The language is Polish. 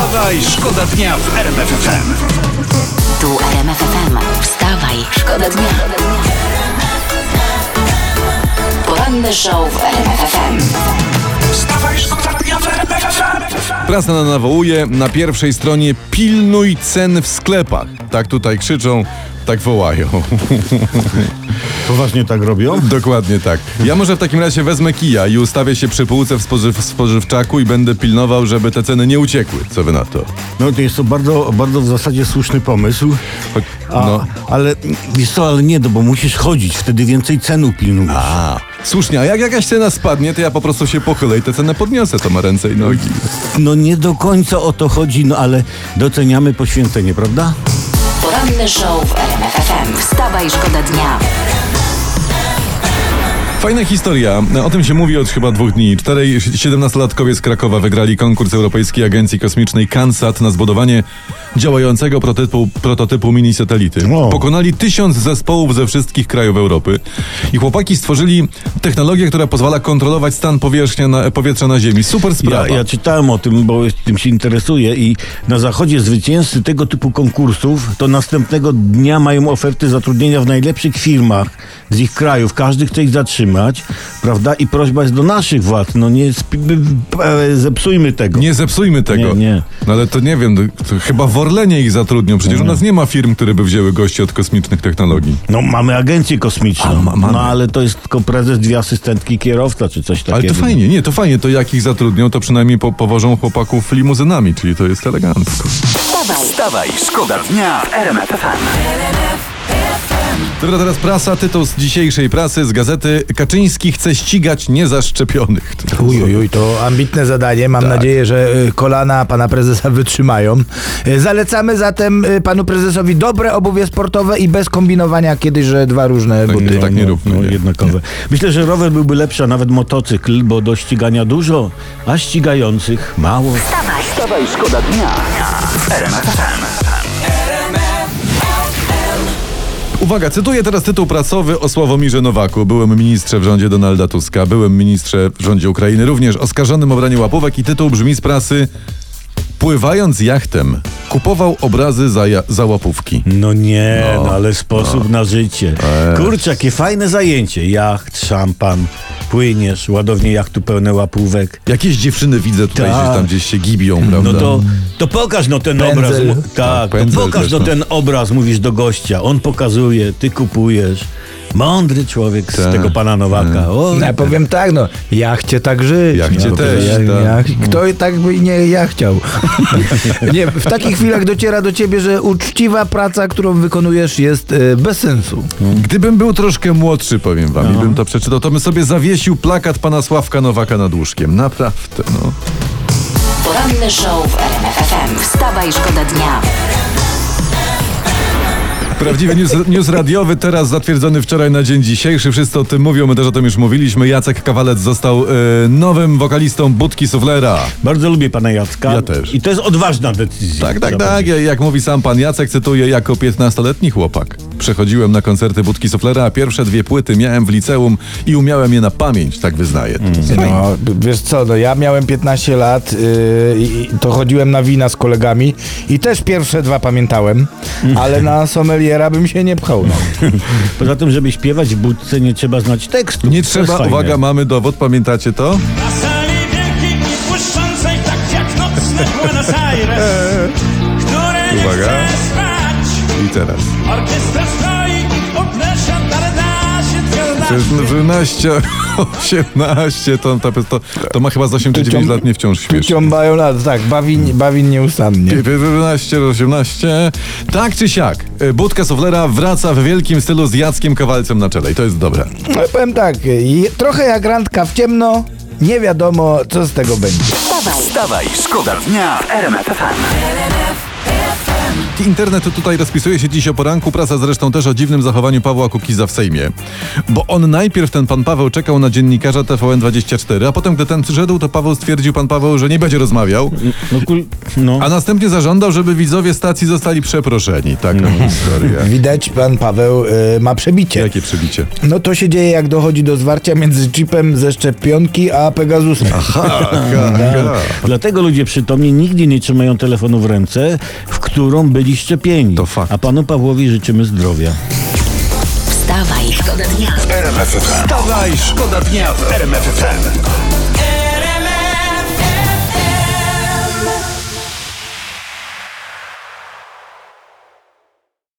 Wstawaj, szkoda dnia w RMF FM. Tu RMF FM. Wstawaj, szkoda dnia. Poranny show w RMF FM. Wstawaj, szkoda dnia w RMF FM. Prasa na- nawołuje na pierwszej stronie pilnuj cen w sklepach. Tak tutaj krzyczą, tak wołają. Poważnie tak robią? Dokładnie tak. Ja może w takim razie wezmę kija i ustawię się przy półce w, spożyw- spożywczaku i będę pilnował, żeby te ceny nie uciekły. Co wy na to? No to jest to bardzo, bardzo w zasadzie słuszny pomysł. Choć, A, no. Ale wiesz co, ale nie, no bo musisz chodzić, wtedy więcej cenu pilnujesz. A, słusznie, a jak jakaś cena spadnie, to ja po prostu się pochylę i tę cenę podniosę, to ma ręce i nogi. No nie do końca o to chodzi, no ale doceniamy poświęcenie, prawda? Poranny show w RMF FM. Wstawaj, szkoda dnia. Fajna historia. O tym się mówi od chyba dwóch dni. Czterej 17-latkowie z Krakowa wygrali konkurs Europejskiej Agencji Kosmicznej CANSAT na zbudowanie działającego prototypu, prototypu mini-satelity. O. Pokonali tysiąc zespołów ze wszystkich krajów Europy i chłopaki stworzyli technologię, która pozwala kontrolować stan powierzchnia na, powietrza na Ziemi. Super sprawa. Ja, ja czytałem o tym, bo tym się interesuję i na zachodzie zwycięzcy tego typu konkursów to następnego dnia mają oferty zatrudnienia w najlepszych firmach z ich krajów. Każdy chce ich zatrzymać, prawda? I prośba jest do naszych władz, no nie e, zepsujmy tego. Nie zepsujmy tego. Nie, nie. No ale to nie wiem, to chyba w Orlenie ich zatrudnią. Przecież u nas nie ma firm, które by wzięły gości od kosmicznych technologii. No mamy agencję kosmiczną, A, ma- mamy. no ale to jest tylko prezes, dwie asystentki, kierowca czy coś takiego. Ale to fajnie, nie, to fajnie, to jak ich zatrudnią, to przynajmniej po, powożą chłopaków limuzynami, czyli to jest elegancko. Wstawaj, Wstawaj, szkoda dnia w RMF FM. Dobra, teraz prasa, tytuł z dzisiejszej prasy, z gazety Kaczyński chce ścigać niezaszczepionych. Uj, uj, uj, to ambitne zadanie. Mam nadzieję, że y, kolana pana prezesa wytrzymają. Y, Zalecamy zatem y, panu prezesowi dobre obuwie sportowe i bez kombinowania kiedyś, że dwa różne Tak, buty. nie, tak nie róbmy. No, nie. jednakowe. Myślę, że rower byłby lepszy, a nawet motocykl, bo do ścigania dużo, a ścigających mało. Wstawaj, szkoda dnia w RMF FM. Uwaga, cytuję teraz tytuł prasowy o Sławomirze Nowaku, byłym ministrze w rządzie Donalda Tuska, byłym ministrze w rządzie Ukrainy, również oskarżonym o branie łapówek i tytuł brzmi z prasy Pływając jachtem, kupował obrazy za, ja- za łapówki. No nie, no, ale sposób na życie. Kurczę, jakie fajne zajęcie. Jacht, szampan, płyniesz, ładownie jachtu pełne łapówek. Jakieś dziewczyny widzę tutaj Tak. gdzieś tam gdzieś się gibią, prawda? No to, to pokaż no ten Pędzel. obraz. Tak, Tak, to pokaż no no. ten obraz, mówisz do gościa. On pokazuje, ty kupujesz. Mądry człowiek z Tak. tego pana Nowaka. O, Ja powiem tak, no, ja chcę tak żyć. Ja chcę no, też, Ja, tak. ja, kto i tak by nie ja chciał. nie, w takich chwilach dociera do ciebie, że uczciwa praca, którą wykonujesz jest e, bez sensu. Gdybym był troszkę młodszy, powiem wam, i bym to przeczytał, to bym sobie zawiesił plakat pana Sławka Nowaka nad łóżkiem. Naprawdę, no. poranny show w RMF FM. Wstawaj, szkoda dnia. Prawdziwy news, news radiowy, teraz zatwierdzony wczoraj na dzień dzisiejszy. Wszyscy o tym mówią, my też o tym już mówiliśmy. Jacek Kawalec został e, nowym wokalistą Budki Suflera. Bardzo lubię pana Jacka. Ja też. I to jest odważna decyzja. Tak, tak, tak. Jak mówi sam pan Jacek, cytuję, jako 15-letni chłopak. Przechodziłem na koncerty Budki Suflera, a pierwsze dwie płyty miałem w liceum i umiałem je na pamięć, tak wyznaję. Fajne. No, wiesz co, no ja miałem 15 lat yy, i to chodziłem na wina z kolegami i też pierwsze dwa pamiętałem, ale na sommeliera bym się nie pchał. No. Poza tym, żeby śpiewać w budce nie trzeba znać tekstu. Nie To jest trzeba, fajne. uwaga, mamy dowód, pamiętacie to? Na sali wielkiej i błyszczącej, tak jak nocny Buenos Aires, nie Uwaga. chce spać. I teraz. Orkiestra stoi, się To jest 12, 18, to, to, to, to ma chyba z 8 czy 9 lat, nie wciąż śmiesz. Ciąbają lat, tak, Bawin, Bawin nieustannie. 11, 18. Tak czy siak, y, Budka Suflera wraca w wielkim stylu z Jackiem Kawalcem na czele i to jest dobre. No, powiem tak, i trochę jak randka w ciemno, nie wiadomo co z tego będzie. Wstawaj, Wstawaj, szkoda dnia w RMF FM. Internet tutaj rozpisuje się dziś o poranku, prasa zresztą też o dziwnym zachowaniu Pawła Kukiza w Sejmie. Bo on najpierw, ten pan Paweł, czekał na dziennikarza TVN24, a potem, gdy ten przyszedł, to Paweł stwierdził, pan Paweł, że nie będzie rozmawiał, No, kul, no. a następnie zażądał, żeby widzowie stacji zostali przeproszeni. Taka historia. Widać, pan Paweł y, ma przebicie. Jakie przebicie? No to się dzieje, jak dochodzi do zwarcia między chipem ze szczepionki a Pegasusem. Ha, ha, ha. Dlatego ludzie przytomni nigdy nie trzymają telefonu w ręce, w którą byli szczepieni. To fakt. A panu Pawłowi życzymy zdrowia. Wstawaj, szkoda dnia. Wstawaj, szkoda dnia w RMF FM.